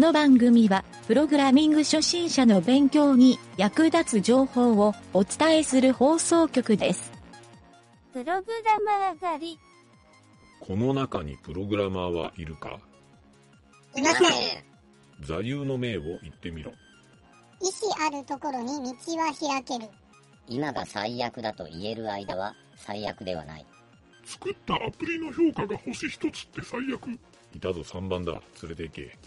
の番組は、プログラミング初心者の勉強に役立つ情報をお伝えする放送局です。プログラマー狩り。この中にプログラマーはいるか？いません。座右の銘を言ってみろ。意志あるところに道は開ける。今が最悪だと言える間は最悪ではない。作ったアプリの評価が星一つって最悪。いたぞ3番だ。連れて行け。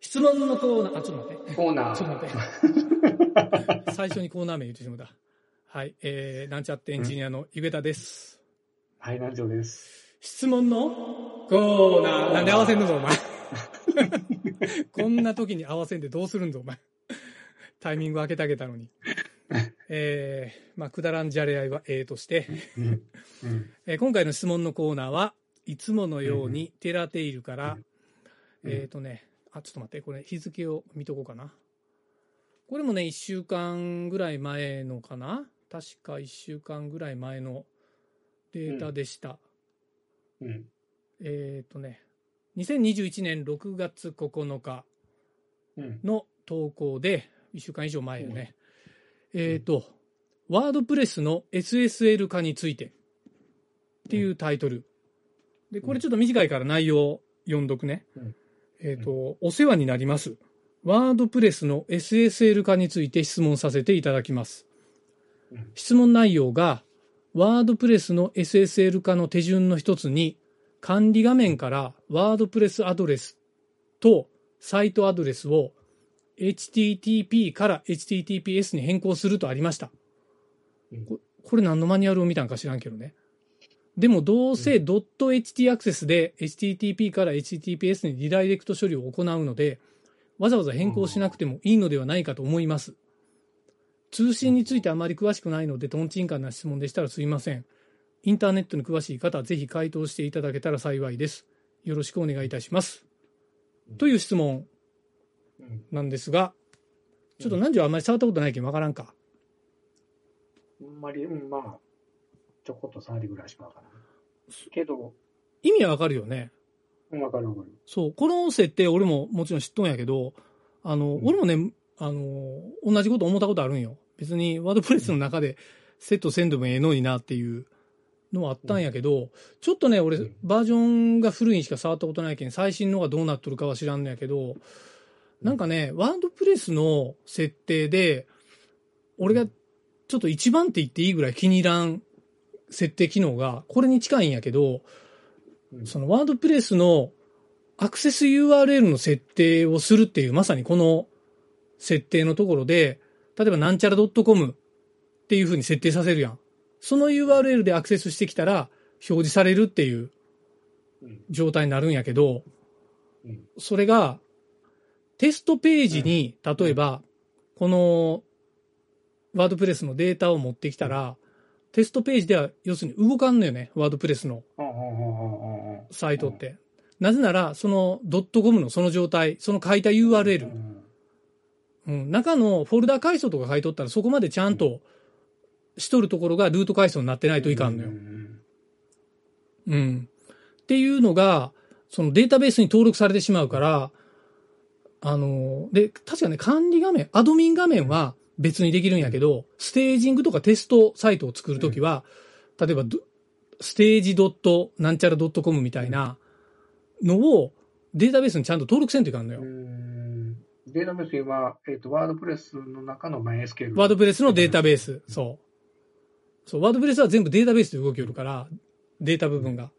質問のコーナー、あ、ちょっと待って。コーナー。ちょっと待って。最初にコーナー名言ってしまった。はい、えー、なんちゃってエンジニアのゆげたです。はい、南條です。質問のコーナー。なんで合わせんのぞ、お前。こんな時に合わせんでどうするんぞ、お前。タイミング開けてあげたのに。えー、まあ、くだらんじゃれ合いはええとして、うん。うん。えー今回の質問のコーナーはいつものようにテラテイルから、うんえっ、とね、あ、ちょっと待って、これ日付を見とこうかな。これもね、1週間ぐらい前のかな確か1週間ぐらい前のデータでした。うん。えっ、とね、2021年6月9日うん。の投稿で、1週間以上前よね。えっ、と、ワードプレスの SSL 化についてっていうタイトル。で、これちょっと短いから内容読んどくね。うんえっ、と、お世話になります。ワードプレスの SSL 化について質問させていただきますうん。質問内容が、ワードプレスの SSL 化の手順の一つに、管理画面からワードプレスアドレスとサイトアドレスを HTTP から HTTPS に変更するとありましたうん。ここれ何のマニュアルを見たんか知らんけどね。でもどうせ .ht アクセスで HTTP から HTTPS にリダイレクト処理を行うので、わざわざ変更しなくてもいいのではないかと思います。通信についてあまり詳しくないので、トンチンカンな質問でしたらすいません。インターネットに詳しい方はぜひ回答していただけたら幸いです。よろしくお願いいたします。という質問うん。なんですが、ちょっと何時はあんまり触ったことないけどわからんか。あんまり、うん、まあ、ちょこっと触りぐらいしかわからない。けど、意味はわかるよね。うん、わかるわかる。そう、この設定俺ももちろん知っとんやけど、あの、うん俺もね、あの、同じこと思ったことあるんよ。別にワードプレスの中でセットせんでもええのになっていうのはあったんやけど、ちょっとね、俺うんバージョンが古いにしか触ったことないけん、最新のがどうなっとるかは知らんのやけど、なんかね、ワードプレスの設定で、俺がちょっと一番って言っていいぐらい気に入らん設定機能が、これに近いんやけど、うんそのワードプレスのアクセス URL の設定をするっていう、まさにこの設定のところで、例えばなんちゃら .com っていう風に設定させるやん。その URL でアクセスしてきたら表示されるっていううん。状態になるんやけど、うん。それがテストページに、例えば、このワードプレスのデータを持ってきたら、テストページでは要するに動かんのよね、ワードプレスの。サイトって。なぜなら、そのドットコムのその状態、その書いた URL、うんうん、中のフォルダ階層とか書いとったらそこまでちゃんとしとるところがルート階層になってないといかんのよう。んうん。っていうのが、そのデータベースに登録されてしまうから、あの、で、確かね、管理画面、アドミン画面は別にできるんやけど、ステージングとかテストサイトを作るときは、例えばど、ステージドットなんちゃらドットコムみたいなのをデータベースにちゃんと登録せんといかんのよ。うんデータベースは、えっ、と、ワードプレスの中の MySQL。ワードプレスのデータベース。そう。そう、ワードプレスは全部データベースで動きよるから、データ部分が。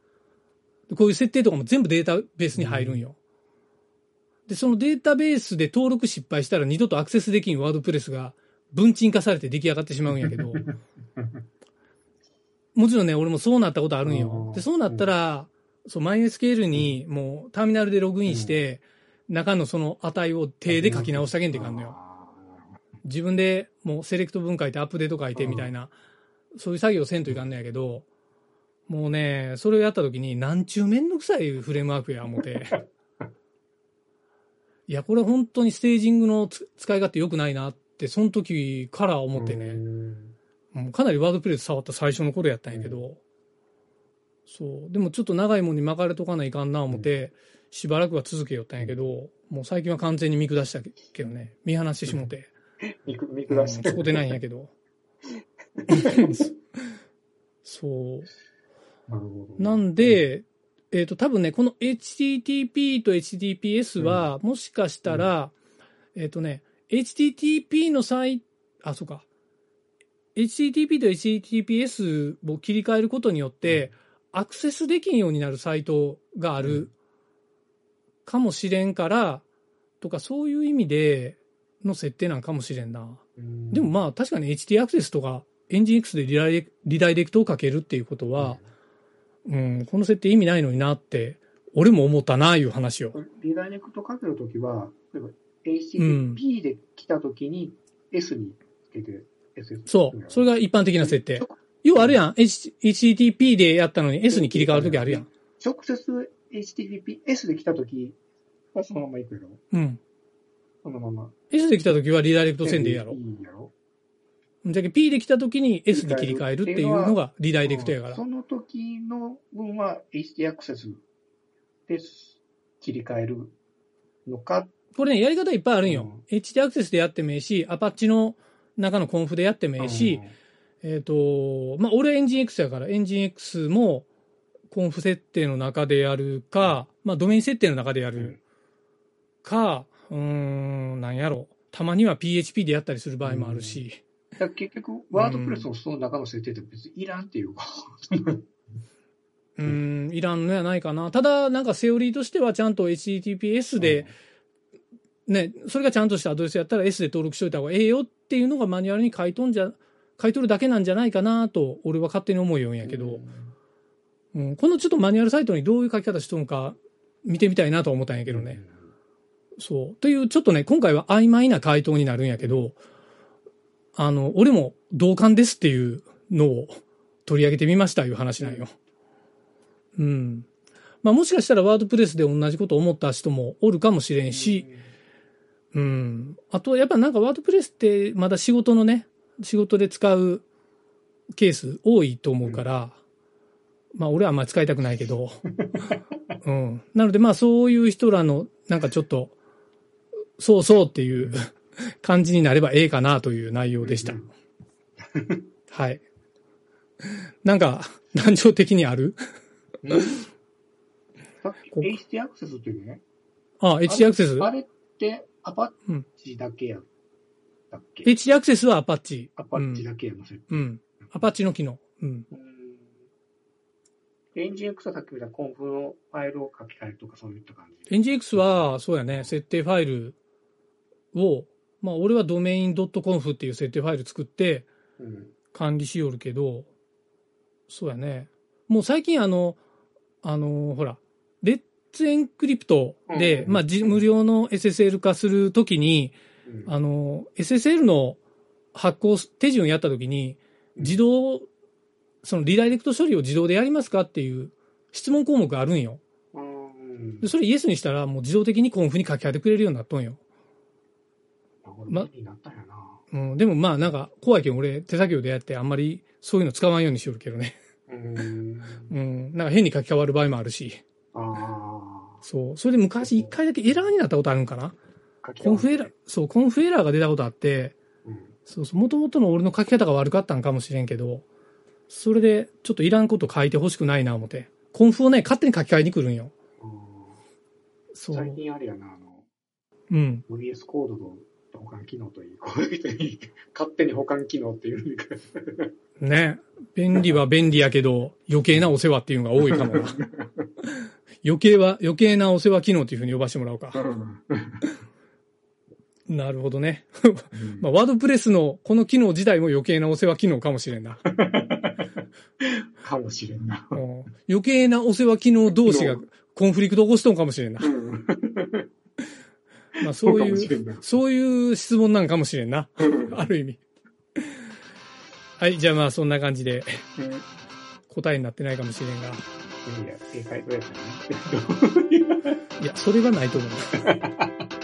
でこういう設定とかも全部データベースに入るんよ。で、そのデータベースで登録失敗したら二度とアクセスできんワードプレスが分鎮化されて出来上がってしまうんやけど、もちろんね、俺もそうなったことあるんよ。で、そうなったら、そう、MySQL にもうターミナルでログインして、中のその値を手で書き直してあげんといかんのよ。自分でもうセレクト文書いてアップデート書いてみたいな、そういう作業せんといかんのやけど、もうね、それをやった時に、なんちゅうめんどくさいフレームワークや思って。いや、これ本当にステージングのつ使い勝手良くないなって、その時から思ってね。もうかなりワードプレス触った最初の頃やったんやけど、そう。でもちょっと長いもんに巻かれとかないかんな思って、しばらくは続けよったんやけど、もう最近は完全に見下したけどね、見放してしもて、見下して。そこでないんやけど。そう。なるほど。なんで、えっ、と、多分ね、この HTTP と HTTPS は、もしかしたら、えっ、とね、HTTP の際、あ、そうか。HTTP と HTTPS を切り替えることによって、アクセスできんようになるサイトがあるうん。かもしれんから、とか、そういう意味での設定なんかもしれんな。うん、でもまあ、確かに HT アクセスとか、エンジン X でリダイレリダイレクトをかけるっていうことは、うん、この設定意味ないのになって、俺も思ったな、いう話を。リダイレクトかけるときは、例えばうん HTTP で来たときに S につけて、S そう。それが一般的な設定。要はあるやん。H- HTTP でやったのに S に切り替わるときあるやん。直接 HTTPS で来たときはそのまま行くやろうん。そのまま。S で来たときはリダイレクトせんでいいやろい。いやろじゃけ P で来たときに S に切り替えるっていうのがリダイレクトやからそ。の時の分は HT アクセスで切り替えるのか？これね、やり方いっぱいあるんよ。うん HT アクセスでやってもいいし、アパッチの中のコンフでやってもいいし、えっ、と、まあ、俺エンジン X やから、エンジン X もコンフ設定の中でやるか、まあ、ドメイン設定の中でやうん、るか、うーん、なんやろ。たまには PHP でやったりする場合もあるし。だ結局、ワードプレスのその中の設定って別にいらんっていうか。うーん、いらんのやないかな。ただ、なんかセオリーとしてはちゃんと HTTPS で、ね、それがちゃんとしたアドレスやったら S で登録しといた方がええよっていうのがマニュアルに書いとんじゃ、書いとるだけなんじゃないかなと、俺は勝手に思うようんやけど、うん、このちょっとマニュアルサイトにどういう書き方しとんか見てみたいなとは思ったんやけどね。そう。という、ちょっとね、今回は曖昧な回答になるんやけど、あの、俺も同感ですっていうのを取り上げてみましたいう話なんよ。うん。まあもしかしたらワードプレスで同じこと思った人もおるかもしれんし、うん。あと、やっぱなんかワードプレスってまだ仕事のね、仕事で使うケース多いと思うから、まあ俺はあんまり使いたくないけど、うん。なのでまあそういう人らのなんかちょっと、そうそうっていう感じになればええかなという内容でした。はい。なんか、難情的にある？うんさっきこ HT アクセスっていうね。あ、HT アクセスあれってアパッチだけやったっけ、?HT アクセスはアパッチ。アパッチだけやの設定。うん。アパッチの機能。うん。うんエンジン X はさっき言ったコンフのファイルを書き換えるとかそういった感じ。NGX は、そうやね、設定ファイルを、まあ、俺はドメイン .conf っていう設定ファイル作ってうん。管理しよるけど、そうやね。もう最近あの、あの、ほら、レッツエンクリプトで、うんまあ、じ無料の SSL 化するときに、うんあの、SSL の発行手順やったときに、自動、そのリダイレクト処理を自動でやりますかっていう質問項目があるんよ。うんでそれイエスにしたらもう自動的にコンフに書き換えてくれるようになっとんよ。ま。うん、でもまあなんか怖いけど俺手作業でやってあんまりそういうの使わんようにしよるけどね。うん。うん。なんか変に書き換わる場合もあるし。ああ。そう。それで昔一回だけエラーになったことあるんかな？コンフエラー、そう、コンフエラーが出たことあって、うんそうそう、元々の俺の書き方が悪かったんかもしれんけど、それでちょっといらんこと書いてほしくないな思って。コンフをね、勝手に書き換えに来るんよ。うんそう。最近あれやな、あの、うん。VS コードと保管機能といい、こういう人に勝手に保管機能っていうね。便利は便利やけど、余計なお世話っていうのが多いかもな。余計は、余計なお世話機能っていうふうに呼ばせてもらおうか。なるほどね。まあ、ワードプレスのこの機能自体も余計なお世話機能かもしれんな。かもしれんな。うん余計なお世話機能同士がコンフリクト起こしとんかもしれんな。うんまあそうかいう。そういう質問なんかもしれんな。ある意味。はい、じゃあまあそんな感じで答えになってないかもしれんが。やいや、正解どうやったのいや、それはないと思う。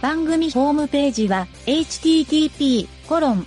番組ホームページは http コロン